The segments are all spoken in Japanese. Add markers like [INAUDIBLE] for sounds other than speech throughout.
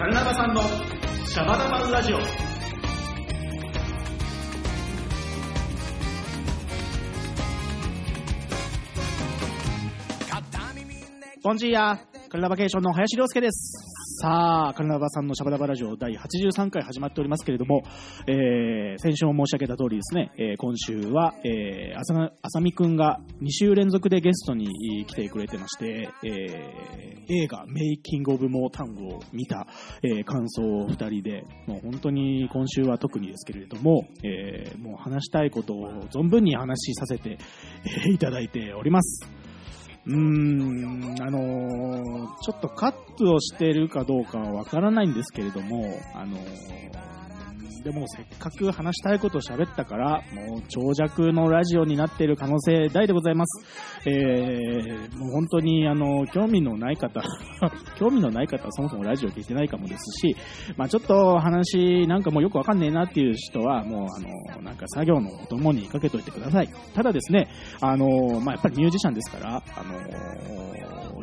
カルナバさんのシャバダバラジオ。ボンジーやカルナバケーションの林亮介です。さあ、カルナバさんのシャバダバラジオ第83回始まっておりますけれども、えー、先週も申し上げた通りですね、えー、今週は、えー、あさ、あさみくんが2週連続でゲストに来てくれてまして、えー、映画メイキングオブモータンを見た、えー、感想を2人で、もう本当に今週は特にですけれども、えー、もう話したいことを存分に話しさせて、えー、いただいております。うん、あのー、ちょっとカットをしてるかどうかはわからないんですけれども、あのーでもせっかく話したいことを喋ったから、もう長尺のラジオになっている可能性大でございます。えー、もう本当にあの、興味のない方、[LAUGHS] 興味のない方はそもそもラジオ聞いてないかもですし、まあちょっと話なんかもうよくわかんねえなっていう人は、もうあの、なんか作業のお供にかけといてください。ただですね、あの、まあやっぱりミュージシャンですから、あの、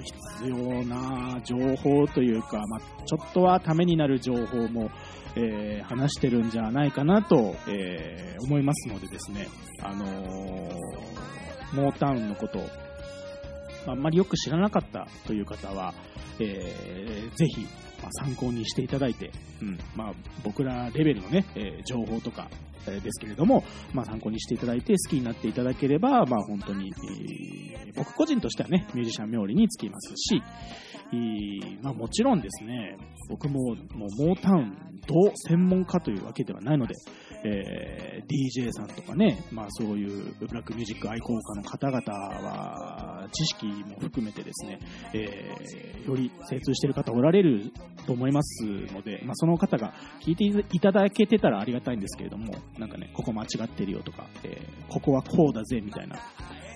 必要な情報というか、まあちょっとはためになる情報も、えー、話してるんじゃないかなと、えー、思いますのでですね、あの、モータウンのこと、あんまりよく知らなかったという方は、えー、ぜひ、まあ、参考にしていただいて、うんまあ、僕らレベルのね、えー、情報とか、ですけれども、まあ、参考にしていただいて好きになっていただければ、まあ、本当に、えー、僕個人としてはね、ミュージシャン冥利につきますし、まあ、もちろんですね、僕ももうモータウンど専門家というわけではないので、えー、DJ さんとかね、まあそういうブラックミュージック愛好家の方々は、知識も含めてですね、えー、より精通している方おられると思いますので、まあその方が聞いていただけてたらありがたいんですけれども、なんかね、ここ間違ってるよとか、えー、ここはこうだぜみたいな、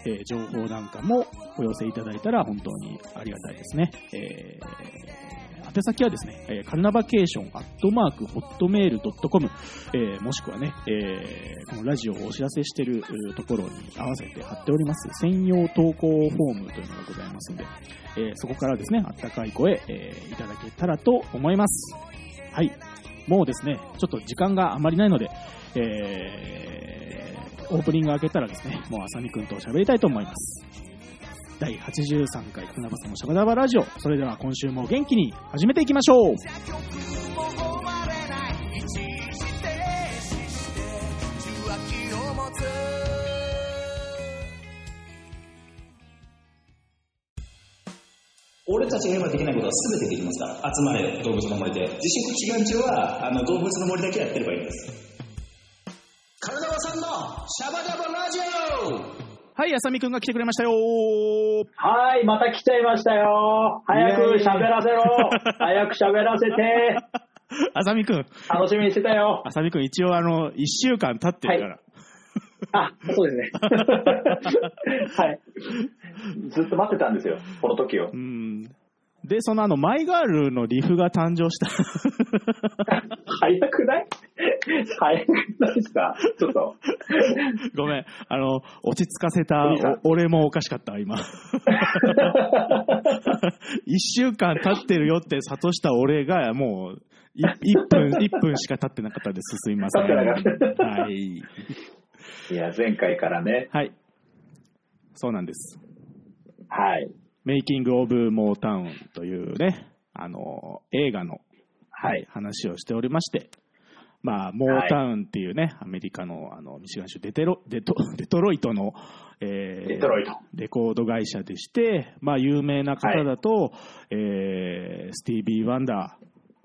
えー、情報なんかもお寄せいただいたら本当にありがたいですね。えー、宛先はですね、えー、カルナバケーションアットマークホットメールドットコム、えー、もしくはね、えー、このラジオをお知らせしているところに合わせて貼っております専用投稿フォームというのがございますので、え、そこからですね、あったかい声、え、いただけたらと思います。はい。もうですね、ちょっと時間があまりないので、えーオープニング開けたらですね、もうあさみくんと喋りたいと思います。第83回船橋のシャバダバラジオ。それでは今週も元気に始めていきましょう。俺たちが今できないことは全てできますから。集まれ、動物の森で。自粛期間中は、あの、動物の森だけやってればいいんです。体はさんのシャバダバラジオはい、あさみくんが来てくれましたよはい、また来ちゃいましたよ早く喋らせろ [LAUGHS] 早く喋らせてあさみくん。楽しみにしてたよ。あさみくん、一応あの、一週間経ってるから。はいあ、そうですね。[LAUGHS] はい。ずっと待ってたんですよ、この時を。うん。で、そのあの、マイガールのリフが誕生した。早くない？早くないですか？ちょっと。ごめん。あの、落ち着かせた俺もおかしかった、今。[LAUGHS] 一週間経ってるよって諭した俺が、もう、1分、[LAUGHS] 1分しか経ってなかったです。すいません。はい。いや、前回からね。はい。そうなんです。はい。メイキング・オブ・モータウンというね、あの、映画の、はい、話をしておりまして、まあ、モータウンっていうね、はい、アメリカのあのミシガン州デテロデトデトロイトの、えー、デトロイト。レコード会社でして、まあ、有名な方だと、はい、えー、スティービー・ワンダ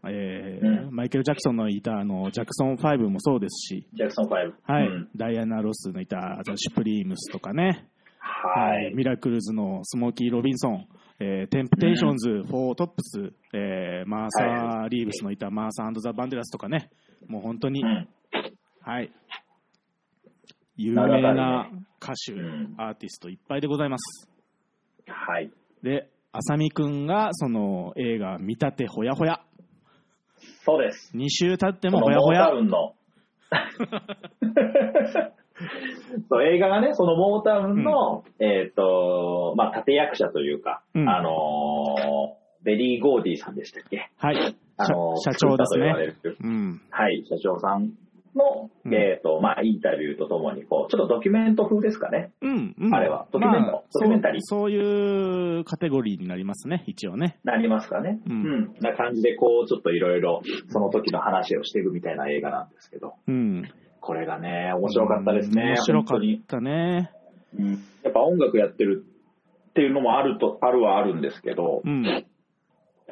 ー、えー、うん、マイケル・ジャクソンのいたあのジャクソン5もそうですし、ジャクソン5、はい、うん、ダイアナ・ロスのいたザ・シュプリームスとかね、はい、ミラクルズのスモーキー・ロビンソン、えー、テンプテーションズ、フォートップス、えー、マーサー・リーブスのいたマーサーザ・バンデラスとかね、もう本当に、はい、有名な歌手、アーティストいっぱいでございます。はい。で、あさみくんがその映画見たてほやほや。そうです。2週経ってもほやほや。[LAUGHS] の [LAUGHS] そう映画がね、そのモータウンの、うん、えっ、ー、と、まあ、立役者というか、うん、あのー、ベリー・ゴーディさんでしたっけ？はい。あの、社社長ですね作ったと言われるうん。はい、社長さんの、うんえっ、と、まあ、インタビューとともに、こう、ちょっとドキュメント風ですかね。うん、うん。あれはドキュメントまあドキュメンタリーそうそういうカテゴリーになりますね、一応ね。なりますかね。ううんん。な感じで、こう、ちょっといろいろ、その時の話をしていくみたいな映画なんですけど、うん。これがね、面白かったですね。面白かったね。うんやっぱ音楽やってるっていうのもあると、あるはあるんですけど、うん。やっ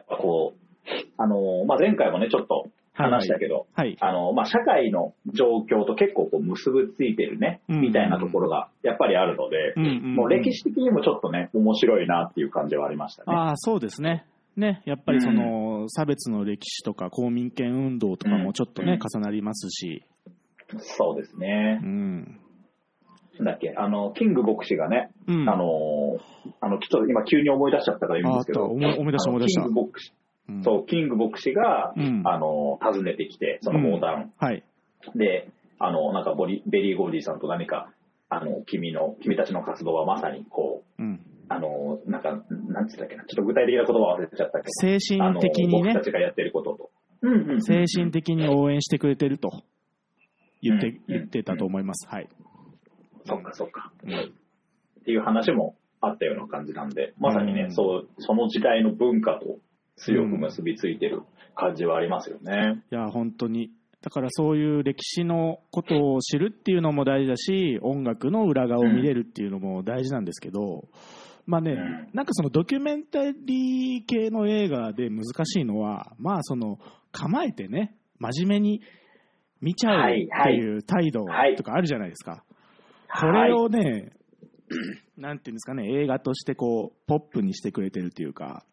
ぱこう、あの、まあ、前回もね、ちょっと話したけど、はい。あの、まあ、社会の状況と結構こう結びついてるね、うんみたいなところがやっぱりあるので、うんうんうんもう歴史的にもちょっとね、面白いなっていう感じはありましたね。ああ、そうですね。ね、やっぱりその、差別の歴史とか公民権運動とかもちょっとね、うん重なりますし。そうですねう。ん。なんだっけ、あの、キング牧師がね、うん。あのー、あの、ちょっと今急に思い出しちゃったから言うんですけど、思い思い出した思い出したキング牧師、うんそう、キング牧師が、うんあの、訪ねてきて、そのモータウン、はい。で、あの、なんかボリ、ベリー・ゴーディさんと何か、あの、君の、君たちの活動はまさにこう、うん。あの、なんか、なんつったっけな、ちょっと具体的な言葉忘れちゃったけど、精神的にねあの僕た、ちがやってることと。うんうんうん精神的に応援してくれてると言ってうん、言ってたと思います。はい。そっかそっか。うんっていう話もあったような感じなんで、まさにね、うんそう、その時代の文化と強く結びついてる感じはありますよね。いや、本当に。だからそういう歴史のことを知るっていうのも大事だし、音楽の裏側を見れるっていうのも大事なんですけど、まあね、うんなんかそのドキュメンタリー系の映画で難しいのは、まあその構えてね、真面目に見ちゃうっていう態度はいとかあるじゃないですか。これをね、[CLEARS THROAT] なんていうんですかね、映画としてこう、ポップにしてくれてるっていうか。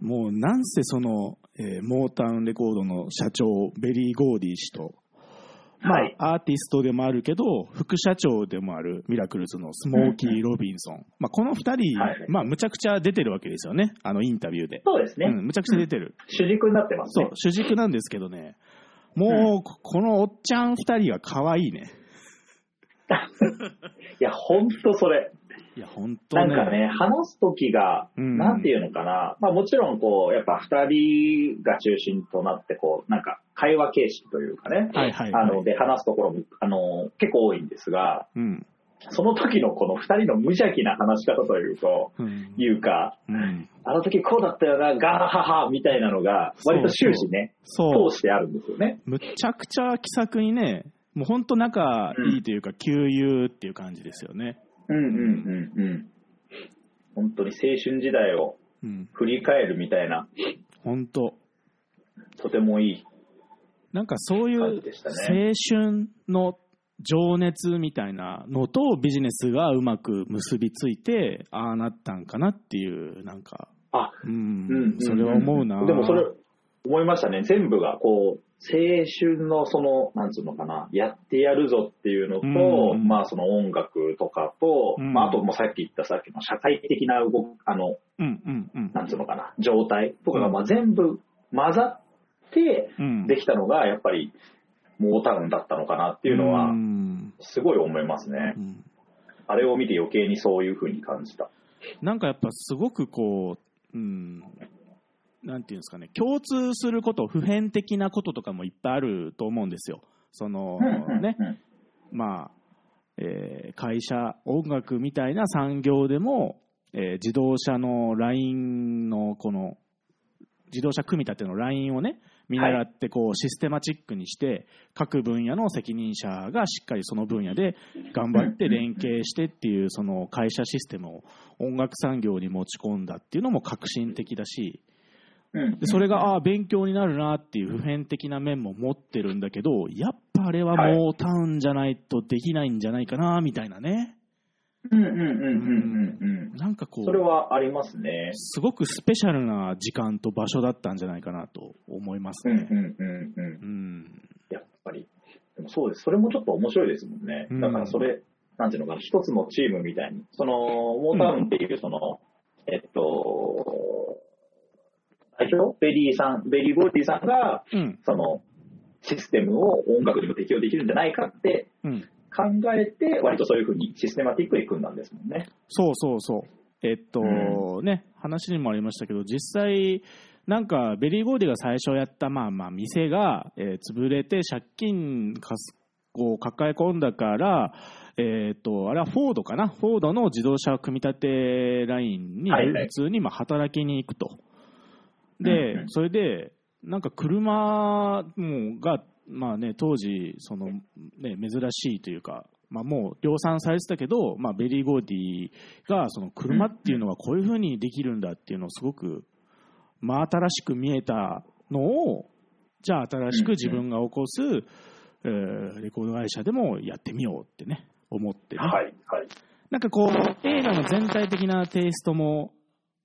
もうなんせその、えーモータウンレコードの社長、ベリー・ゴーディ氏と、まあ、はい。アーティストでもあるけど、副社長でもあるミラクルズのスモーキー・ロビンソン。まあ、この二人、はいまあ、むちゃくちゃ出てるわけですよね。あの、インタビューで。そうですね。うん、むちゃくちゃ出てる。主軸になってますね。、そう主軸なんですけどね、もう、ここのおっちゃん二人が可愛いね。[LAUGHS] いや、ほんとそれ。いや、本当ね。なんかね、話すときが、うんなんていうのかな。まあもちろん、こう、やっぱ二人が中心となって、こう、なんか会話形式というかね。はいはい、はい。あの、で話すところも、あの、結構多いんですが、うん。その時のこの二人の無邪気な話し方というと、うん。いうか、うん。あの時こうだったよな、ガーハハみたいなのが、割と終始ね、そう。通してあるんですよね。むちゃくちゃ気さくにね、もう本当仲いいというか、旧友っていう感じですよね。うんうんうんうん。本当に青春時代をうん。振り返るみたいな、本当。とてもいい。なんかそういう青ね春の情熱みたいなのとビジネスがうまく結びついて、ああなったんかなっていう、なんか、あ、ううんうんん、それは思うな。でもそれ、思いましたね。全部が、こう、青春のその、なんつうのかな、やってやるぞっていうのと、うんまあその音楽とかと、うんまああともうさっき言ったさっきの社会的な動く、あの、うんうんうん。なんつうのかな、状態とかがまあ全部混ざってうんできたのが、やっぱり、モータウンだったのかなっていうのはう、んすごい思いますねう。んあれを見て余計にそういう風に感じた。なんかやっぱすごくこう、うん、なんていうんですかね、共通すること、普遍的なこととかもいっぱいあると思うんですよ。そのね、うんまあ、えー会社、音楽みたいな産業でも、えー自動車のラインのこの、自動車組み立てのラインをね、見習ってこうシステマチックにして、各分野の責任者がしっかりその分野で頑張って連携してっていうその会社システムを音楽産業に持ち込んだっていうのも革新的だし、うん。でそれがああ勉強になるなっていう普遍的な面も持ってるんだけどやっぱあれはモータウンじゃないとできないんじゃないかなみたいなねなんかこそれうはありますね。すごくスペシャルな時間と場所だったんじゃないかなと思いますね。うんうんうんうん。うんやっぱり。でもそうです。それもちょっと面白いですもんね。うんだからそれ、なんていうのかな、一つのチームみたいに。その、モータウンっていう、その、えっと、代表ベリーさん、ベリー・ゴーディさんが、うんその、システムを音楽にも適用できるんじゃないかってうん、考えて、割とそういうふうにシステマティックに組んだんですもんね。そうそうそう。えっと、ね、話にもありましたけど、実際、なんか、ベリーゴーディが最初やった、まあまあ、店が、えー潰れて、借金かすを抱え込んだから、えっと、あれはフォードかな？フォードの自動車組み立てラインにはいはい。普通にまあ働きに行くと。うんでう、ん。それで、なんか車もが、まあね、当時、その、ね、珍しいというか、まあもう量産されてたけど、まあベリーゴーディが、その車っていうのはこういう風にできるんだっていうのをすごく、まあ新しく見えたのを、じゃあ新しく自分が起こす、えーレコード会社でもやってみようってね、思ってね。はい、はい。なんかこう、映画の全体的なテイストも、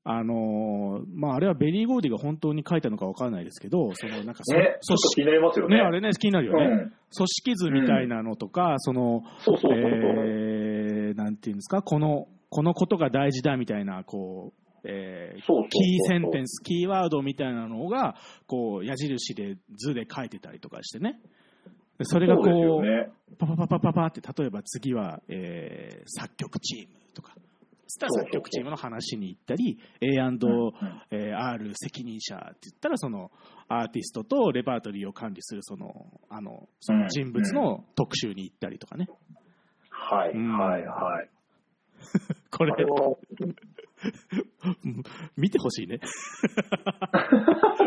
あのーまあ、あれはベリー・ゴーディが本当に書いたのかわからないですけど、そのなんかそ、ね、ちょっと気になりますよね。ね、あれね、気になるよね。うん。組織図みたいなのとか、その、そうそうそうそう。えー、なんていうんですか、この、このことが大事だみたいな、こう、えーキーセンテンス、キーワードみたいなのが、こう、矢印で図で書いてたりとかしてね。でそれがこそうう、ね。パパパパパパって、例えば次は、えー作曲チームとか、つったら作曲チームの話に行ったり、うん A&R 責任者って言ったら、そのアーティストとレパートリーを管理するそのあのその人物の特集に行ったりとかね。はい、うんはい、はい。[LAUGHS] これ [LAUGHS] 見てほしいね。[LAUGHS]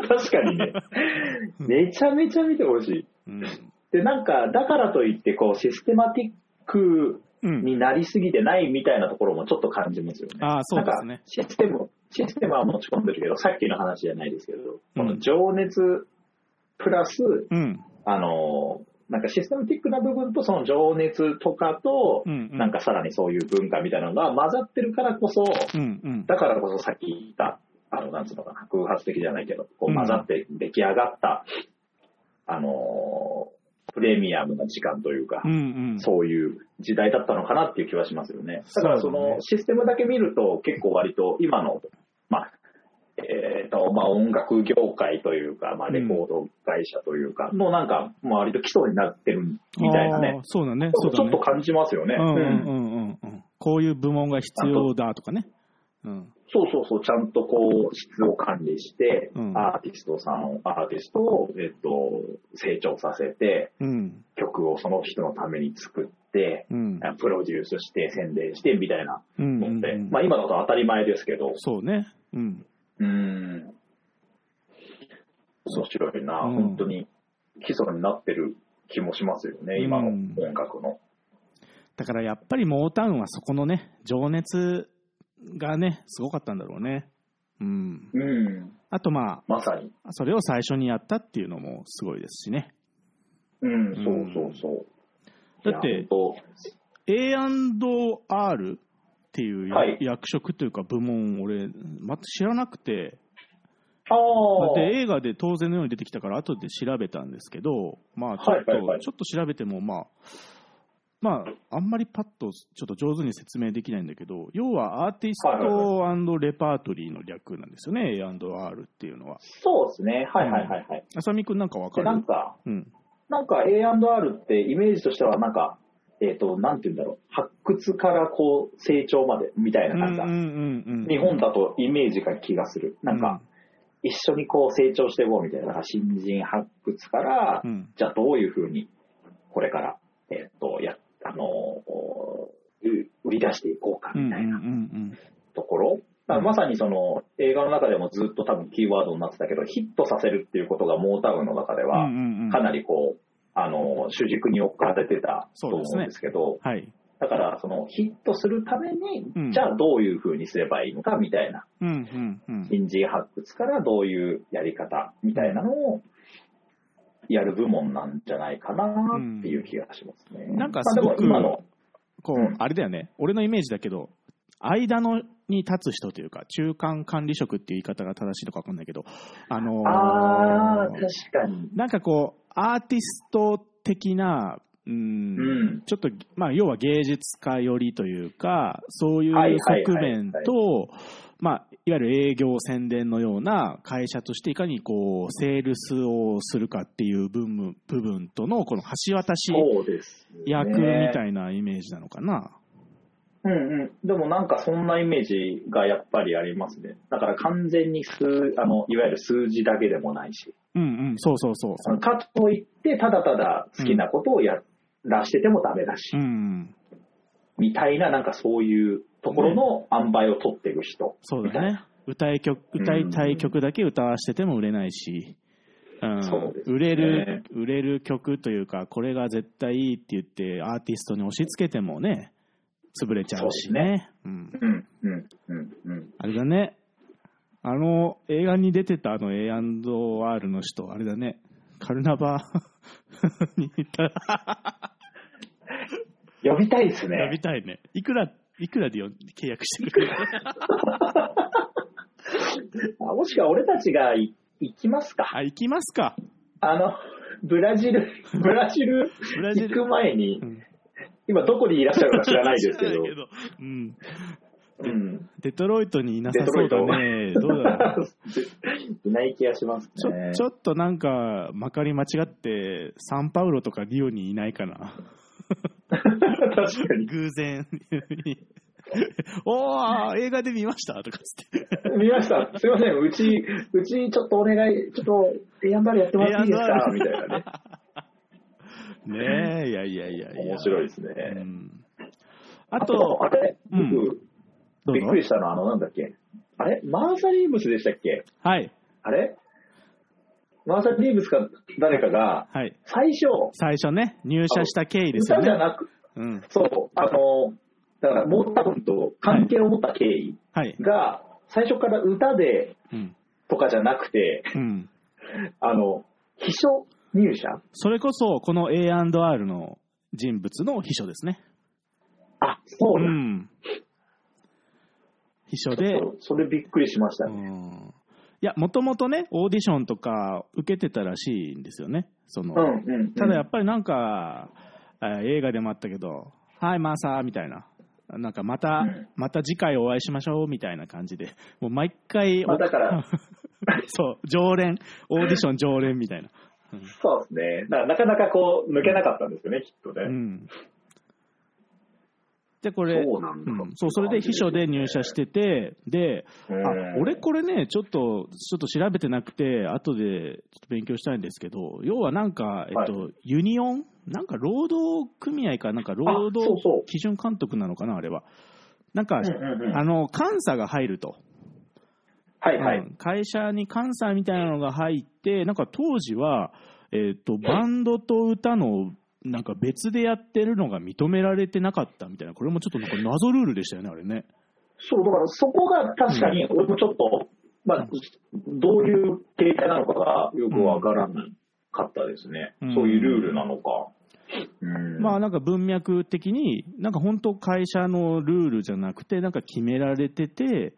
確かにね。めちゃめちゃ見てほしい。うん。で、なんか、だからといって、こう、システマティックうん、になりすぎてないみたいなところもちょっと感じますよね。ああ、そうですねなんか。システム、システムは持ち込んでるけど、さっきの話じゃないですけど、この情熱プラス、うん。あの、なんかシステムティックな部分とその情熱とかと、うんうんなんかさらにそういう文化みたいなのが混ざってるからこそ、うんうん。だからこそさっき言った、あの、なんつうのかな、空発的じゃないけど、こううん混ざって出来上がった、あのープレミアムな時間というか、うんうん。そういう時代だったのかなっていう気はしますよね。だからそのシステムだけ見ると結構割と今の、まあ、えっ、と、まあ音楽業界というか、まあレコード会社というか、のなんか、まあ割と基礎になってるみたいなあねうだね。ちょそうだねっと感じますよね。うんうんうんうん。こういう部門が必要だとかね。うん。そうそうそう、ちゃんとこう、質を管理して、うんアーティストさんを、アーティストを、えっと、成長させて、うん。曲をその人のために作って、うん。プロデュースして、宣伝して、みたいなうんのって、うんうんまあ今だと当たり前ですけど、そうね。うん。うん。面白いな、うん本当に基礎になってる気もしますよね、今のうん音楽の。だからやっぱりモータウンはそこのね、情熱がね、すごかったんだろうね。うん。うん。あとままさに。あ、それを最初にやったっていうのもすごいですしね。うん、そうそうそう。だって A&R っていうや、はい役職というか部門、俺、ま知らなくて、あ。で映画で当然のように出てきたから後で調べたんですけど、まあちょっと、はいはいはいちょっと調べてもまあ、まあ、あんまりパッとちょっと上手に説明できないんだけど、要はアーティスはいはいトレパートリーの略なんですよね、A&R っていうのは。そうですね。はいはいはいはい。あさみくんなんかわかで、るなんか、うん。なんか A&R ってイメージとしてはなんか、えっ、と、なんて言うんだろう。発掘からこう成長までみたいな、なんか、うんうんうんうん日本だとイメージが気がする。なんか、一緒にこう成長していこうみたいな。だから新人発掘から、うんじゃあどういうふうにこれから、えっ、と、や、あの売り出していこうかみたいな。うんところ。まさにその映画の中でもずっと多分キーワードになってたけど、ヒットさせるっていうことがモータウンの中でうんは、かなりこう、あの、主軸に置かれてたと思うんですけど、はい。だからそのヒットするために、うん。じゃあどういうふうにすればいいのかみたいな、うんうんうん。新人発掘からどういうやり方みたいなのをやる部門なんじゃないかなっていう気がしますね。なんかまあでもすごく今の、こう、うん。あれだよね、俺のイメージだけど、間のに立つ人というか、中間管理職っていう言い方が正しいのか分かんないけど、あのーああ、確かに。なんかこう、アーティスト的な、うん、うん。ちょっと、まあ、要は芸術家寄りというか、そういうはいはいはい。側面と、まあ、いわゆる営業宣伝のような会社としていかにこう、セールスをするかっていう部分部分との、この橋渡し。役みたいなイメージなのかな？うんうん。でもなんかそんなイメージがやっぱりありますね。だから完全に数、あの、いわゆる数字だけでもないし。うんうん、そうそうそう。かといって、ただただ好きなことをやらしててもダメだし、うん。みたいな、なんかそういうところの塩梅を取ってる人。そうだね。歌い曲、歌いたい曲だけ歌わしてても売れないし、うんそうですね売れる、売れる曲というか、これが絶対いいって言って、アーティストに押し付けてもね、潰れちゃうしね。うん。うん、うん、うん、うん。あれだね。あの、映画に出てたあの A&R の人、あれだね。カルナバ [LAUGHS] に行ったら、呼びたいですね。呼びたいね。いくら、いくらでよ契約してくれる？[LAUGHS] あもしくは俺たちがい行きますか。あ、行きますか。あの、ブラジル、[LAUGHS] ブラジルブラジル行く前にう、ん今どこにいらっしゃるか知らないですけど、知らないうん。うん。デトロイトにいなさそうだね。どうだろう？[LAUGHS] いない気がしますちょね。ちょっとなんか、まかり間違って、サンパウロとかリオにいないかな。確かに。偶然に。[LAUGHS] おー、映画で見ましたとかつって。見ました。すいません。うち、うちちょっとお願い、ちょっと、エアンダやってもらっていいですか？みたいなね。ねえ、いやいやいやいや。面白いですうね。ん。ああとと、、あれ、うん僕、びっく。りしたのは、あの、なんだっけ？あれ？マーサ・リーブスでしたっけ？はい、あれ？マーサ・リーブスか誰かが、はい。最初、最初ね、入社した経緯ですよね。歌じゃなく、うん。そう、あの、だから、モータウンと関係を持った経緯はい。が、最初から歌でうん。とかじゃなくて、うん。[LAUGHS] あの、秘書入社？それこそ、この A&R の人物の秘書ですね。あ、そううだ。ん。秘書で、それびっくりしましたね。うんいや、もともとね、オーディションとか受けてたらしいんですよね。その、うんうん、うん。ただやっぱりなんか、あ映画でもあったけど、はい、マーサーみたいな。なんかまた、うんまた次回お会いしましょうみたいな感じで、もう毎回、まあだから [LAUGHS] そう、常連、オーディション常連みたいな。そうですね。なかなかこう、抜けなかったんですよね、きっとね。うん。で、これ、そうなんだ。うん。そう、それで秘書で入社してて、で、あうん俺これね、ちょっと、ちょっと調べてなくて、後でちょっと勉強したいんですけど、要はなんか、えっと、ユニオン？なんか労働組合か、なんか労働基準監督なのかな、あれは。なんか、うんうんうん。あの、監査が入ると。はいはい。うん。会社に監査みたいなのが入って、なんか当時は、えっ、と、バンドと歌の、なんか別でやってるのが認められてなかったみたいな、これもちょっとなんか謎ルールでしたよね、あれね。そう、だからそこが確かに、俺もちょっと、まあ、どういう形態なのかがよくわからなかったですね。うんそういうルールなのか。うん、まあなんか文脈的に、なんか本当会社のルールじゃなくて、なんか決められてて、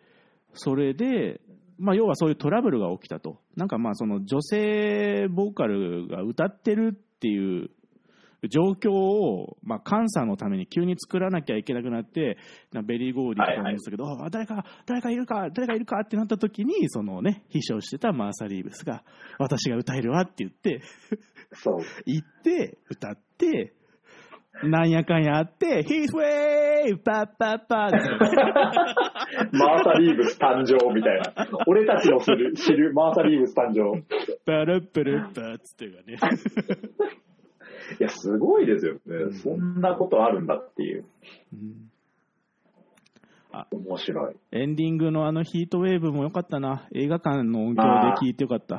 それで、まあ要はそういうトラブルが起きたと。なんかまあその女性ボーカルが歌ってるっていう状況を、まあ監査のために急に作らなきゃいけなくなって、なベリーゴーディとか思うんですけど、あ誰か、誰かいるか、誰かいるかってなった時に、そのね、秘書してたマーサ・リーブスが、私が歌えるわって言って、そう。[LAUGHS] 行って、歌って、なんやかんやあって、ヒーフウェイパッパッパーって [LAUGHS] マーサ・リーブス誕生みたいな。俺たちの知る知るマーサ・リーブス誕生。パルップルッパーっつっていうかね。いや、すごいですよね。そんなことあるんだっていう。うん面白い。エンディングのあのヒートウェーブも良かったな。映画館の音響で聴いてよかった。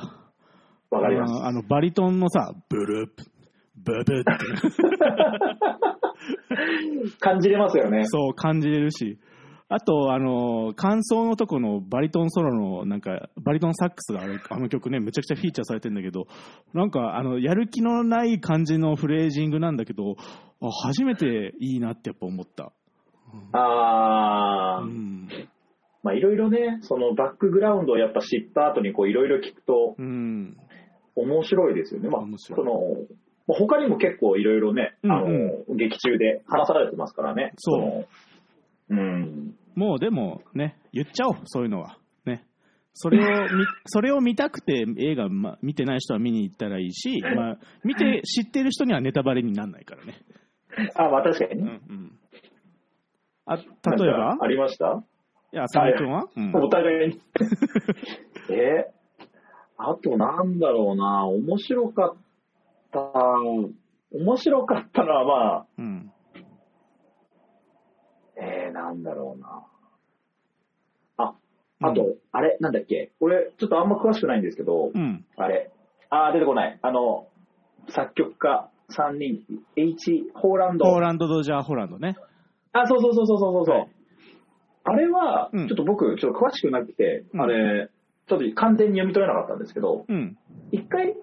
わかります。あの、バリトンのさ、ブループ、ブブって、[LAUGHS] 感じれますよね。そう感じれるし。あと、あの、感想のとこのバリトンソロの、なんか、バリトンサックスがあるあの曲ね、めちゃくちゃフィーチャーされてんだけど、なんか、あの、やる気のない感じのフレージングなんだけど、あ初めていいなってやっぱ思った。あー、うん。まあいろいろね、そのバックグラウンドをやっぱ知った後にこういろいろ聞くとうん。面白いですよね。まあその、まあ他にも結構いろいろね、あの、うん劇中で話されてますからね。そうのうん。もうでもね、言っちゃおう、そういうのは。ね。それを見、[LAUGHS] それを見たくて映画、ま、見てない人は見に行ったらいいし、[LAUGHS] まあ、見て知ってる人にはネタバレにならないからね。あ、まあ確かにうんね。うん。あ、例えば？ありました？いや、浅野君は、うんお互いに。[LAUGHS] え？あとなんだろうな、面白かった、面白かったのはまあ、うん。えー、なんだろうな。あ、あと、あれ、なんだっけ、俺、ちょっとあんま詳しくないんですけど、うん。あれ、あー、出てこない。あの、作曲家3人、H、ホーランド。ポーランド・ドジャー・ホランドね。あ、そうそうそうそうそうそう。はいあれは、うんちょっと僕、ちょっと詳しくなくて、うんあれ、ちょっと完全に読み取れなかったんですけど、うん。一回、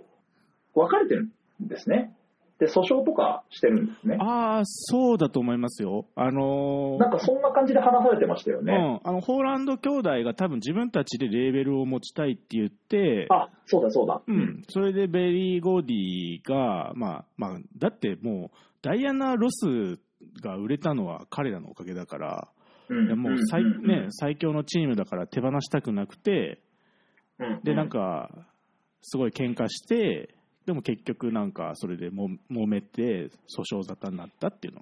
分かれてるんですね。で、訴訟とかしてるんですね。ああ、そうだと思いますよ。あのーなんかそんな感じで話されてましたよね。うん、あのホーランド兄弟が多分自分たちでレーベルを持ちたいって言って、あ、そうだそうだ。うん、それでベリー・ゴーディが、まあまあ、だってもう、ダイアナ・ロスが売れたのは彼らのおかげだから、うん。もう最,、ね、最強のチームだから手放したくなくて、うんで、なん、か、すごい喧嘩して、でも結局なんかそれでも揉めて訴訟沙汰になったっていう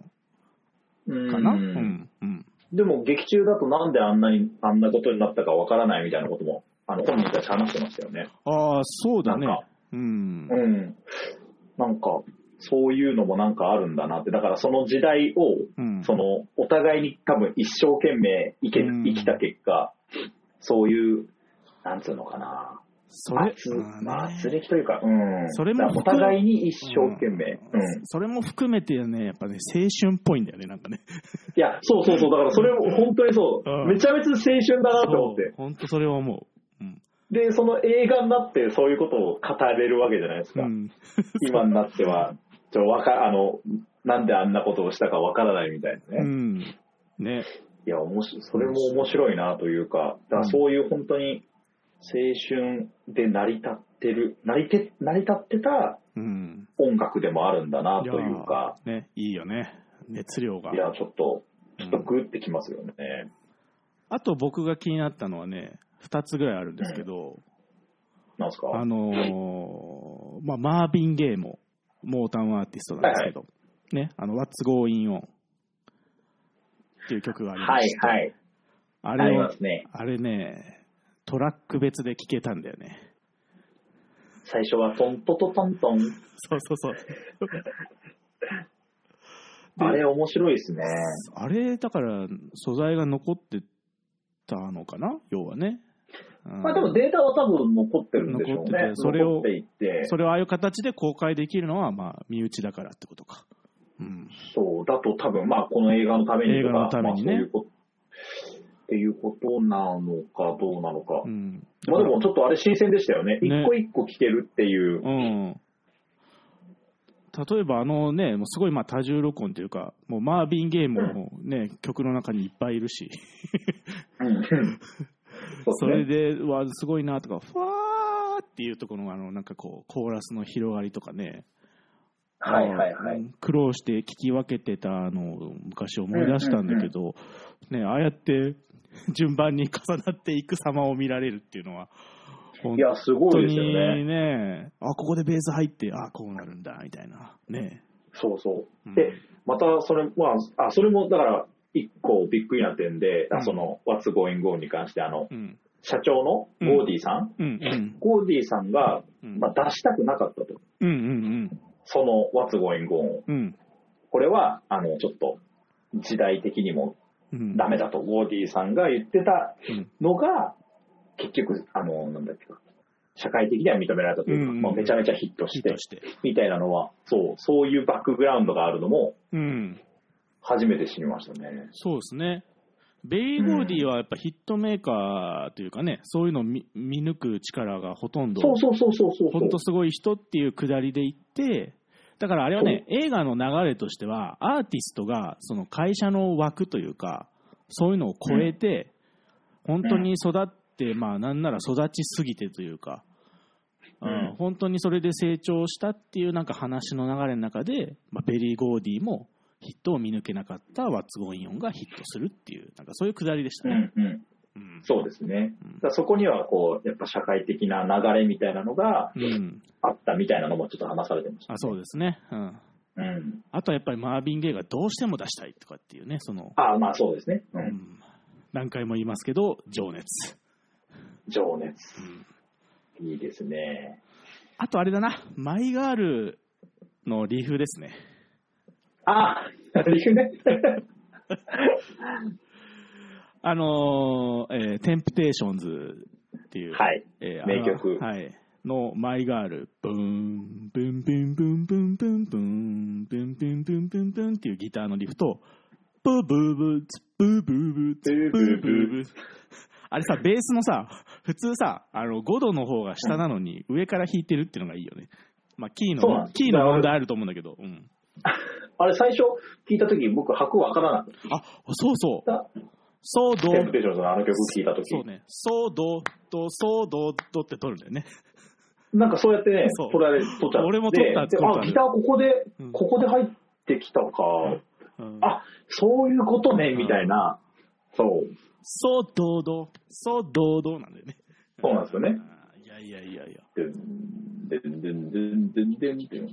うんの？かな、ううんんうん、でも劇中だとなんであんなに、あんなことになったかわからないみたいなことも、あの、本人たち話してましたよね。ああ、そうだね。うん。うん。なんか、そういうのもなんかあるんだなって。だからその時代を、うん。その、お互いに多分一生懸命生け、うん生きた結果、そういう、なんつうのかな。それ、圧まあねまあ、圧力というか、うん。それもお互いに一生懸命。うん。それも含めてね、やっぱね、青春っぽいんだよね、なんかね。いや、そうそうそう。だからそれも本当にそう。うんめちゃめちゃ青春だなと思って。本当それは思う。うん。で、その映画になってそういうことを語れるわけじゃないですか。うん、[LAUGHS] 今になっては、ちょわか、あの、なんであんなことをしたかわからないみたいなね。うん。ね。いや、おもしそれも面白いなというか、だからそういう本当に青春で成り立ってる、成りて成り立ってたうん。音楽でもあるんだなというか、いやーね、いいよね。熱量がい。や、ちょっと、ちょっとグってきますよね。あと僕が気になったのはね、二つぐらいあるんですけど、なんすか？あのーまあ、マービン・ゲイも、モータンアーティストなんですけど、ね、あの、What's Going On っていう曲がありまはいして、はい。あれをありま、すね。あれね、トラック別で聴けたんだよね。最初はトントトトントン。そうそうそう。であれ面白いですね。あれ、だから、素材が残ってたのかな？要はね。うんまあでもデータは多分残ってるんでしょう残ってねて。それをそれをああいう形で公開できるのは、まあ、身内だからってことか。うん。そう、だと多分、まあこの映画のためにとか、映画のためにねまあそういうこと、っていうことなのかどうなのか。うん。まあでもちょっとあれ新鮮でしたよね。一ね個一個聞けるっていう。うん。例えばあのね、もうすごいまあ多重録音というか、もうマービン・ゲームもね、曲の中にいっぱいいるし、うん。[LAUGHS] それでわ、すごいなとか、ふわーっていうところのあの、なんかこう、コーラスの広がりとかね、はいはいはい。うん苦労して聞き分けてたのを昔思い出したんだけど、ね、ああやって [LAUGHS] 順番に重なっていく様を見られるっていうのは、本いや、すご当いですよにね。ね、あ、ここでベース入って、あ、こうなるんだ、みたいな。ね。そうそうう。んで、またそれ、まあ、あ、それもだから、一個びっくりな点で、うんあその、What's Going On に関して、あの、うん。社長のゴーディさん、うんうん。ゴーディさんが、うんまあ、出したくなかったと。うんうんその What's Going On を。うん。うん。これは、あの、ちょっと、時代的にもうん。ダメだと、ゴーディさんが言ってたうんのが、結局、あの、なんだっけか、社会的には認められたというか、めちゃめちゃヒットして。みたいなのは、そう、そういうバックグラウンドがあるのも、うん。初めて知りましたね。そうですね。ベリー・ゴーディはやっぱヒットメーカーというかね、そういうのを見見抜く力がほとんど、そうそうそうそうそう。ほんとすごい人っていうくだりで言って、だからあれはね、映画の流れとしては、アーティストがその会社の枠というか、そういうのを超えて、本当に育って、まあなんなら育ちすぎてというか、うんうん。本当にそれで成長したっていうなんか話の流れの中で、まあ、ベリー・ゴーディもヒットを見抜けなかった What's Going On がヒットするっていう、なんかそういうくだりでしたね。うんそうですね。うんだそこには、こう、やっぱ社会的な流れみたいなのがうん。あったみたいなのもちょっと話されてました、あ、そうですね。うん。うん。ああとはやっぱりマービン・ゲイがどうしても出したいとかっていうね、その、ああ、まあそうですね。う。うんん、何回も言いますけど、情熱。情熱。うんいいですね。あとあれだな、マイガールのリフですね。ああ、リフね。[LAUGHS] あのーえーテンプテーションズっていう、はい。えー名曲はい。のマイガール、ブーン、ブンブンブンブンブンブン、ブンブンブンブンブンっていうギターのリフと、ブーブーブーツ、ブーブーブーツ、ブーブーブー。あれさ、ベースのさ、普通さ、あの、5度の方が下なのに、上から弾いてるっていうのがいいよね。まあ、キーの、キーの問題あると思うんだけど、うん。あれ最初聞いたとき僕拍わからなかっあ、そうそう。た。そう、ドテンプテーションズのあの曲聞いたとき。そうね。そう、ド、ド、そう、ド、ドって取るんだよね。なんかそうやってねそう、取られ、取っちゃって。俺も取ったであ、ことあるギターここでうん、ここで入ってきたか。うん、あ、そういうことね、みたいな。そう。そう、ドド、そう、ドドなんだよね。そうなんですよね。いやいやいやいや。でん、でんでんでんでんでんでん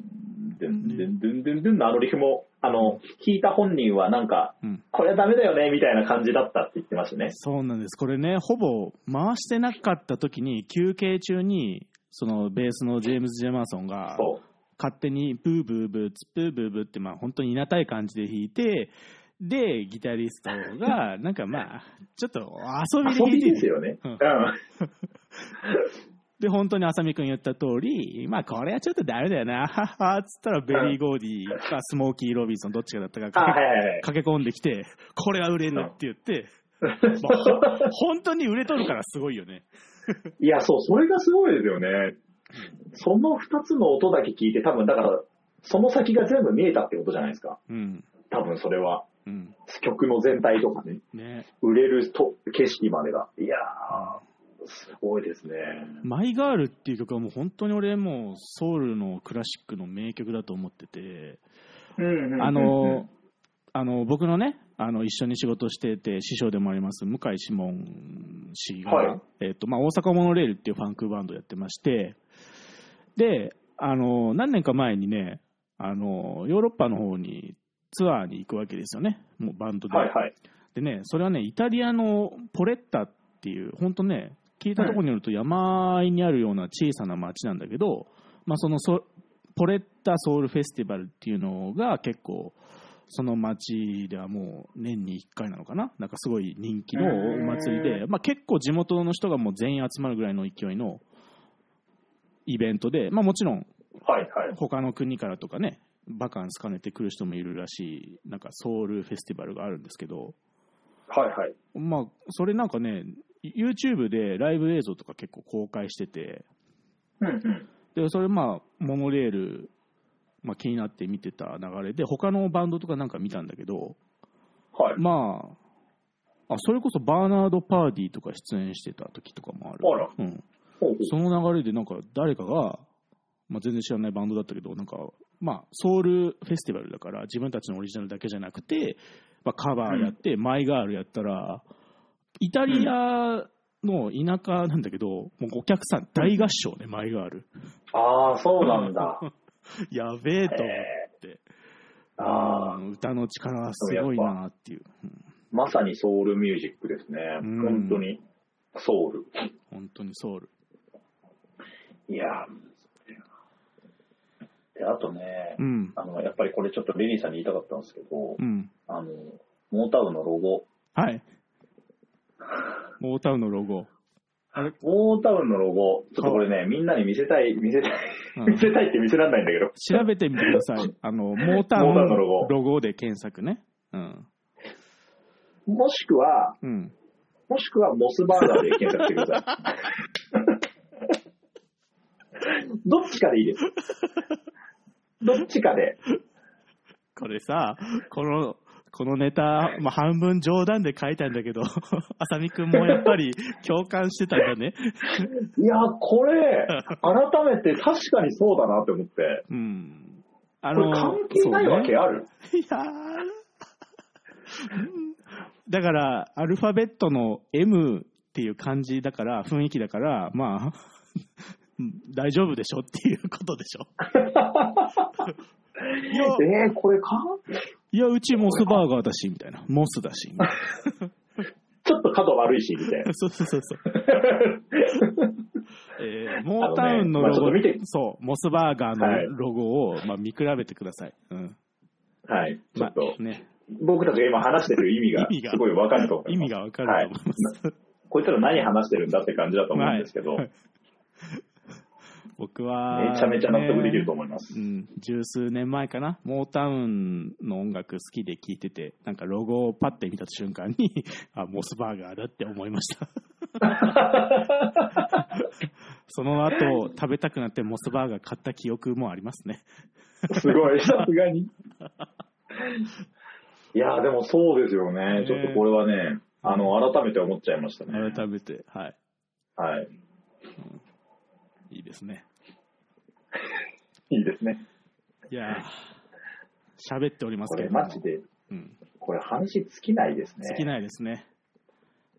でんでんでんでんでんでんのあのリフも、あの、弾いた本人はなんか、うん。これはダメだよね、みたいな感じだったって言ってましたね。そうなんです。これね、ほぼ回してなかった時に、休憩中に、そのベースのジェームズ・ジェマーソンが、そう。勝手にブーブーブーツブーブーブーってまあ本当にいなたい感じで弾いてでギタリストがなんかまあちょっと遊びで弾いてですよね。ううんん。で本当に浅見君言った通りまあこれはちょっとダメだよな [LAUGHS] はっはっつったらベリー・ゴーディかスモーキー・ロビンソンどっちかだったかあ、駆。け込んできてこれは売れるって言って、まあほ本当に売れとるからすごいよね [LAUGHS] いや、そう、それがすごいですよね。その二つの音だけ聞いて、多分だから、その先が全部見えたってことじゃないですか。うん多分それは。うん曲の全体とかね。ね売れると景色までが。いやー、すごいですね。マイガールっていう曲はもう本当に俺もうソウルのクラシックの名曲だと思ってて、あの、あの僕のね、あの一緒に仕事してて師匠でもあります向井志門氏が、はいえっとまあ、大阪モノレールっていうファンクバンドやってまして、で、あの何年か前にね、あのヨーロッパの方にツアーに行くわけですよね、もうバンドで。はいはい。でね、それはね、イタリアのポレッタっていう、本当ね、聞いたところによると山あいにあるような小さな町なんだけど、まあ、そのそポレッタソウルフェスティバルっていうのが結構、その町ではもう年に1回なのかな、なんかすごい人気のお祭りで、まあ、結構地元の人がもう全員集まるぐらいの勢いのイベントで、まあ、もちろん。他の国からとかね、バカンス兼ねてくる人もいるらしい、なんかソウルフェスティバルがあるんですけど、はいはい。まあ、それなんかね、YouTube でライブ映像とか結構公開してて。で、それまあ、モノレール、まあ気になって見てた流れで、他のバンドとかなんか見たんだけど、はい。まあ、あ、それこそバーナード・パーディーとか出演してた時とかもある。あらうん。その流れでなんか誰かが、まあ全然知らないバンドだったけど、なんか、まあ、ソウルフェスティバルだから、自分たちのオリジナルだけじゃなくて、まあ、カバーやって、マイガールやったら、イタリアの田舎なんだけど、もうお客さん大合唱ね、マイガール。ああ、そうなんだ。[LAUGHS] やべえと思って、ああ、うん歌の力はすごいなっていう、うんまさにソウルミュージックですね。うん本当に。ソウル。本当にソウル。いやで、あとね、うん、あの、やっぱりこれちょっとレニーさんに言いたかったんですけど、うん。あの、モータウンのロゴ。はい。モータウンのロゴ。モータウンのロゴ、ちょっとこれね、みんなに見せたい、見せたい、うん見せたいって見せられないんだけど。調べてみてください。[LAUGHS] あの、モータウモータウンンのロゴロゴで検索ね。うん。もしくは、うん。もしくはモスバーガーで検索してください。[LAUGHS] どっちかでいいです。どっちかで。これさ、この、このネタ、まあ、半分冗談で書いたんだけど、あさみくんもやっぱり [LAUGHS] 共感してたんだね。いや、これ、[LAUGHS] 改めて確かにそうだなって思って。うん。あこれ関係ないわけある、ねいやだから、アルファベットの M っていう感じだから、雰囲気だから、まあ、う [LAUGHS] ん大丈夫でしょっていうことでしょ。や、えー、これか？いや、うちモスバーガーだし、みたいな。モスだし、みたいな。ちょっと角悪いし、みたいな。[LAUGHS] そうそうそうそう。[LAUGHS] えー、モータウンのロゴ、ねまあそう、モスバーガーはいのロゴを、まあ、見比べてください。うん。はい。ちょまっとあ、、ね、僕たちが今話してる意味が意味がすごいわかると思います。意味がわかると思います。こいつら何話してるんだって感じだと思うんですけど、はい僕は、めちゃめちゃ納得できると思います。うん、十数年前かな、モータウンの音楽好きで聴いてて、なんかロゴをパッて見た瞬間に、[LAUGHS] あ、モスバーガーだって思いました。[LAUGHS] その後、食べたくなってモスバーガー買った記憶もありますね。すごい、[LAUGHS] さすがに。いやーでもそうですよね。ねちょっとこれはね、あの、改めて思っちゃいましたね。改めて、はい。はい。いいですね。[LAUGHS] いいですね。いやー、喋っておりますこれけれども。マジで、うん。これ話尽きないですね。尽きないですね。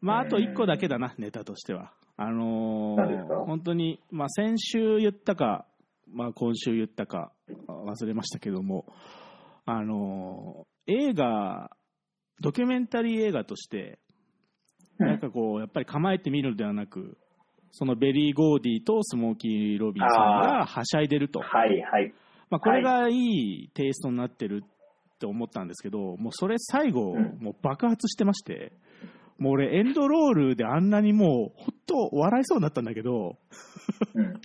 まあ、あと一個だけだな、ネタとしては。あのー、本当に、まあ、先週言ったか、まあ、今週言ったか、忘れましたけども、あのー映画、ドキュメンタリー映画として、うんなんかこう、やっぱり構えてみるのではなく、そのベリー・ゴーディとスモーキー・ロビンソンがはしゃいでると。はいはい。まあ、これがいいテイストになってるって思ったんですけど、もうそれ最後、うんもう爆発してまして、もう俺エンドロールであんなにもう、ほんと笑いそうになったんだけど、うん。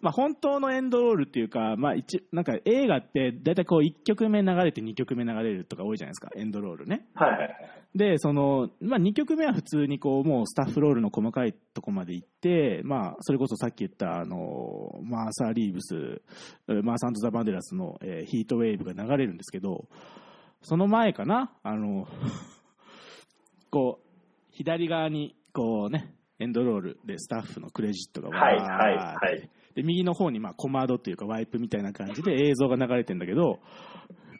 まあ本当のエンドロールっていうか、まあ一、なんか映画って大体こう1曲目流れて2曲目流れるとか多いじゃないですか、エンドロールね。はいはいはい。で、その、まあ、2曲目は普通にこう、もうスタッフロールの細かいとこまで行って、まあ、それこそさっき言った、あの、マーサー・リーブス、えーマーサンド・ザ・バンデラスの、えーヒートウェーブが流れるんですけど、その前かな、あの、[LAUGHS] こう、左側に、こうね、エンドロールでスタッフのクレジットがわーはいってはいはい。で、右の方に、まあ、コマードっていうか、ワイプみたいな感じで映像が流れてんだけど、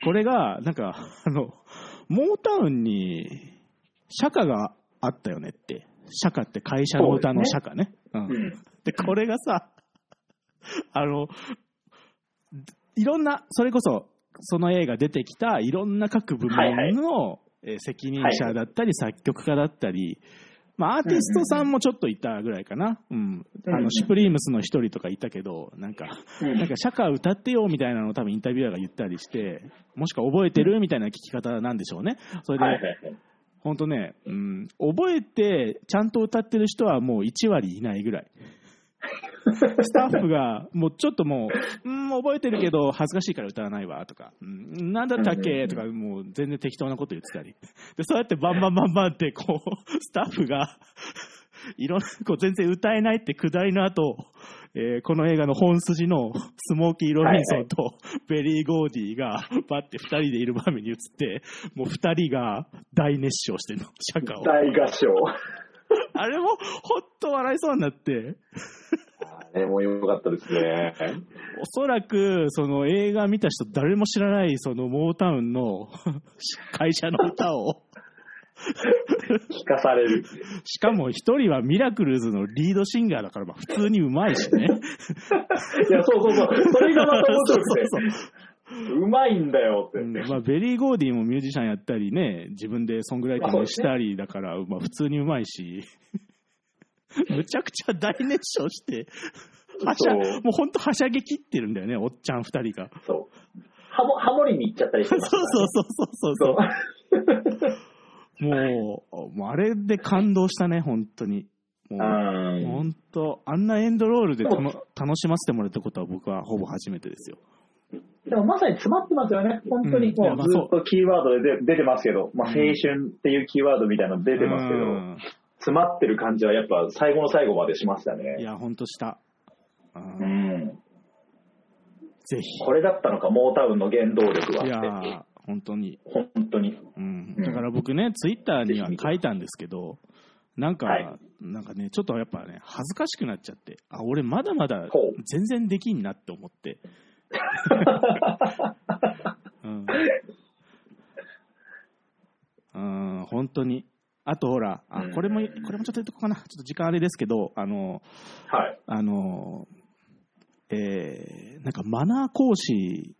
これが、なんか、あの、モータウンに、社歌があったよねって。社歌って会社の歌の社歌ね。ううんん。で、これがさ、あの、いろんな、それこそ、その映画出てきたいろんな各部門のえー責任者だったり、作曲家だったり、まあ、アーティストさんもちょっといたぐらいかな。うん。あの、シュプリームスの一人とかいたけど、なんか、うんなんか、社歌歌ってよみたいなのを多分インタビュアーが言ったりして、もしくは覚えてるみたいな聞き方なんでしょうね。それで。本当ね、うん、覚えてちゃんと歌ってる人はもう1割いないぐらい。[LAUGHS] スタッフが、もうちょっともう、うん、覚えてるけど恥ずかしいから歌わないわとか、うん、なんだったっけ？とか、もう全然適当なこと言ってたり。で、そうやってバンバンバンバンって、こう、[LAUGHS] スタッフが、[LAUGHS] いろんな、こう全然歌えないってくだりの後、えーこの映画の本筋のスモーキー・ロビンソンとベリー・ゴーディがバッて二人でいる場面に移って、もう二人が大熱唱してるの、社歌を。大合唱。[LAUGHS] あれもほんと笑いそうになって、あれも良かったですね。おそらくその映画見た人誰も知らないそのモータウンの会社の歌を、聞かされる。しかも一人はミラクルズのリードシンガーだからまあ普通にうまいしね。いや、そうそうそう。それがまた面白くて。[LAUGHS] そうそうそううまいんだよってうん。まあ、ベリー・ゴーディもミュージシャンやったりね、自分でソングライティングしたりだから、まあ、普通にうまいし、むちゃくちゃ大熱唱して、はしゃ、もう本当はしゃぎ切ってるんだよね、おっちゃん二人が。そう。ハモ、ハモりに行っちゃったりしてそうましたそうそうそうそうそう。そう。もう、もうあれで感動したね、本当に。本当あんなエンドロールでたので楽しませてもらったことは僕はほぼ初めてですよ。でもまさに詰まってますよね。本当うんにもうずっとキーワードで出出てますけど、まあ、うん青春っていうキーワードみたいなの出てますけど、うん詰まってる感じはやっぱ最後の最後までしましたいね。や、本当した。ううんん。ぜひ。これだったのか、モータウンの原動力いやはって。ー、本当に。本当に。うんうんだから僕ね、ツイッターには書いたんですけど、なんか、はいなんかね、ちょっとやっぱね、恥ずかしくなっちゃって、あ、俺まだまだ全然できんなって思って。うん、うん、本当に。あとほら、あうんこれも、これもちょっと言っとこうかな。ちょっと時間あれですけど、あの、はい。あの、えーなんかマナー講師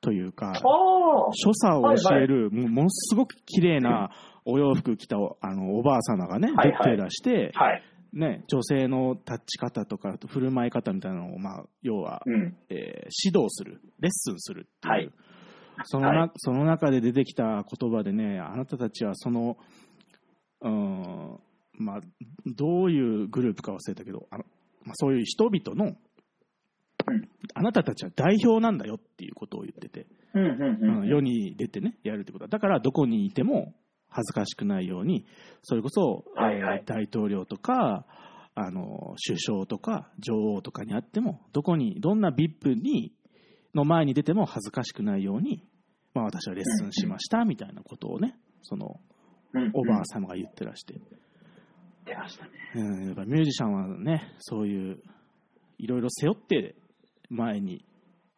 というか、所作を教える、もうものすごく綺麗なお洋服着たおあのおばあ様がね、はいはい出して、はい。ね、女性の立ち方とか振る舞い方みたいなのを、まあ、要は、うん。えー指導する、レッスンするっていう、はい。そのなはい。その中で出てきた言葉でね、あなたたちはその、うんまあ、どういうグループか忘れたけど、あのまあ、そういう人々の、うん。あなたたちは代表なんだよっていうことを言ってて、うん世に出てね、やるってことだ。だから、どこにいても恥ずかしくないように、それこそ、はいはいえー大統領とか、あの、首相とか、女王とかにあっても、どこに、どんな VIP に、の前に出ても恥ずかしくないように、まあ私はレッスンしました、みたいなことをね、その、うん。おばあ様が言ってらして。出ましたね。うん、やっぱミュージシャンはね、そういう、いろいろ背負って前に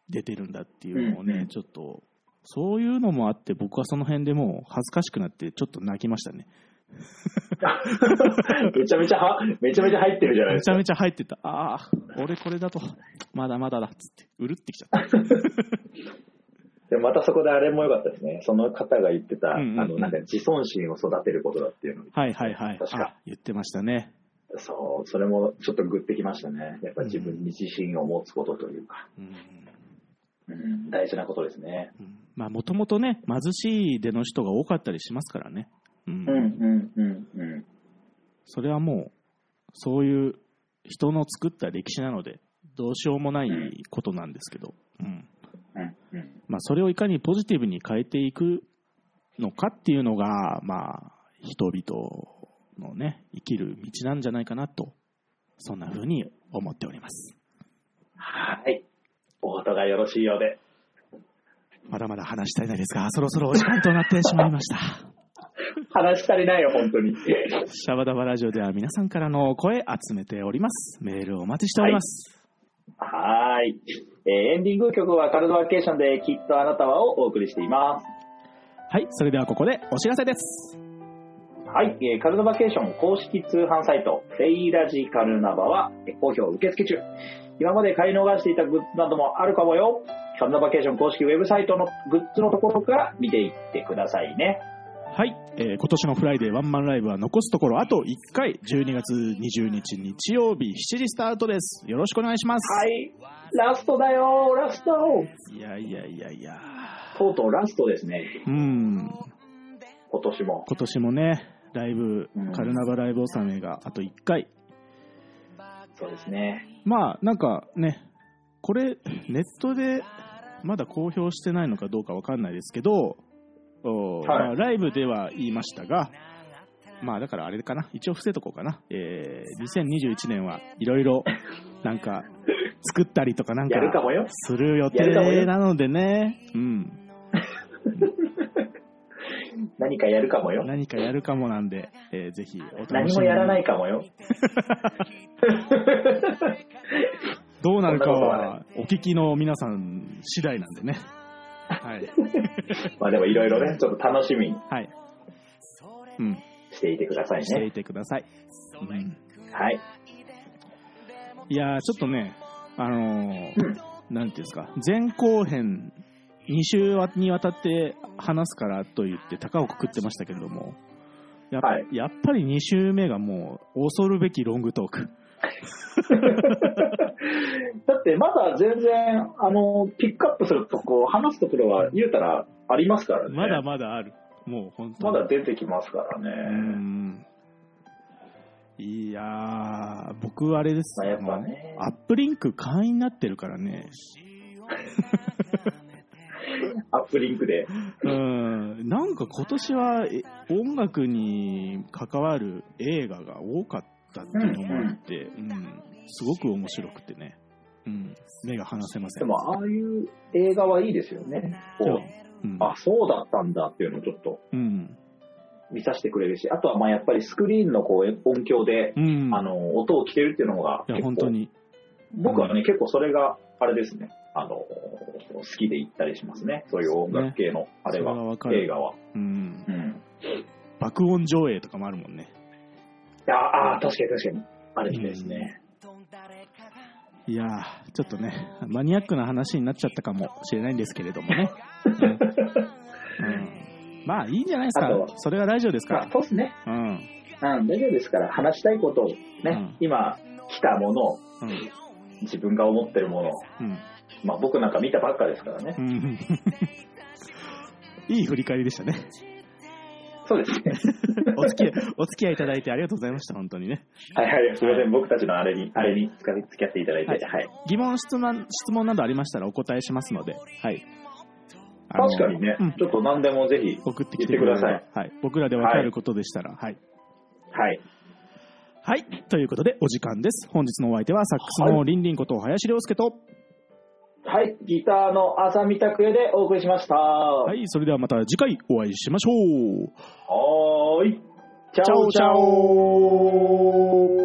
出てるんだっていうのをね、うんうんちょっと、そういうのもあって、僕はその辺でもう恥ずかしくなって、ちょっと泣きましたね。[LAUGHS] めちゃめちゃは、めちゃめちゃ入ってるじゃないですか。めちゃめちゃ入ってた。ああ、俺これだと、まだまだだっつって、うるってきちゃった。でまたそこであれも良かったですね。その方が言ってた、うんうんうんあの、なんか自尊心を育てることだっていうの。はいはいはい。確かあ言ってましたね。そう、それもちょっとグッてきましたね。やっぱり自分に自信を持つことというか、うんうん、大事なことですね。もともとね、貧しい出の人が多かったりしますからね。うんうん、うん、うん、うん。それはもう、そういう人の作った歴史なので、どうしようもないことなんですけど、うんうん、うん。まあ、それをいかにポジティブに変えていくのかっていうのが、まあ、人々のね、生きる道なんじゃないかなと、そんな風に思っております。はい。お音がよろしいようで。まだまだ話したいないですが、そろそろお時間となってしまいました。[LAUGHS] 話足りないよ、本当に。シャバダバラジオでは皆さんからの声集めております。メールをお待ちしております。はーい。えーエンディング曲はカルドバケーションできっとあなたはをお送りしています。はい、それではここでお知らせです。はい、えーカルノバケーション公式通販サイト、フェイラジカルナバはえー好評受付中。今まで買い逃していたグッズなどもあるかもよ。カルノバケーション公式ウェブサイトのグッズのところから見ていってくださいね。はい、えー今年のフライデーワンマンライブは残すところあと1回、12月20日日曜日7時スタートです。よろしくお願いします。はい、ラストだよラストいやいやいやいや。とうとうラストですね、うん、今年も。今年もね、ライブうん、カルナバライブ納めがあと1回。そうですね。まあ、なんかね、これ、ネットでまだ公表してないのかどうかわかんないですけど、おはいまあ、ライブでは言いましたが、まあだからあれかな、一応伏せとこうかな。えー、2021年はいろいろなんか作ったりとかなんか。する予定なのでね、うん、[LAUGHS] 何かやるかもよ。何かやるかもなんで、えーぜひお楽しみに。何もやらないかもよ。[LAUGHS] どうなるかははお聞きの皆さん次第なんでね。はい。[LAUGHS] まあでもいろいろね、ちょっと楽しみにはい。うん。していてくださいしていね。てください。うん、はい。いやー、ちょっとね、あのーうんなんていうんですか、前後編2週にわたって話すからと言って高をくくってましたけれども、やっぱ,、はいやっぱり2週目がもう恐るべきロングトーク。だってまだ全然、あの、ピックアップするとこ、話すところは言うたらありますからね。まだまだある。もう本当に。まだ出てきますからうね。ん。いやー、僕あれですまあやっぱねアップリンク会員になってるからね。[LAUGHS] アップリンクで。うん、なんか今年はえ音楽に関わる映画が多かったっていうのもあって、うん。すごく面白くてね、うん、目が離せません。でも、ああいう映画はいいですよね。こう、うん、あ、そうだったんだっていうのをちょっとうん、見させてくれるし、あとはまあやっぱりスクリーンのこう音響で、うん、あの、音を聞けるっていうのがいや、結構、本当に、僕はね、結構それが、あれですね、あの、好きで行ったりしますね。そういう音楽系の、あれそれは映画は。うん、うん。爆音上映とかもあるもんね。いやあー確かに確かに。あれですね。いやー、ちょっとね、マニアックな話になっちゃったかもしれないんですけれどもね。うんうんまあ、いいんじゃないですか。それがラジオですかまあ、そうですね。ら。うん。うん、大丈夫ですから、話したいことをね、うん今来たものを、うん。自分が思ってるものを、うん。まあ僕なんか見たばっかですからねう。ん。[LAUGHS] いい振り返りでしたね。そうですね。[LAUGHS] お付き合い、お付き合いいただいてありがとうございました、本当にね。はいはい、すみません、僕たちのあれに、あれに付き合っていただいて、ははいい。疑問、質問、質問などありましたらお答えしますので、はい。確かにね、うんちょっと何でもぜひ送ってきててください。はい。僕らで分かることでしたら、はい。はい。はい。ということで、お時間です。本日のお相手は、サックスのリンリンこと林良介と、はい、ギターの浅見拓也でお送りしました。ははい。それではまた次回お会いしましょう。ーい。チャオチャオ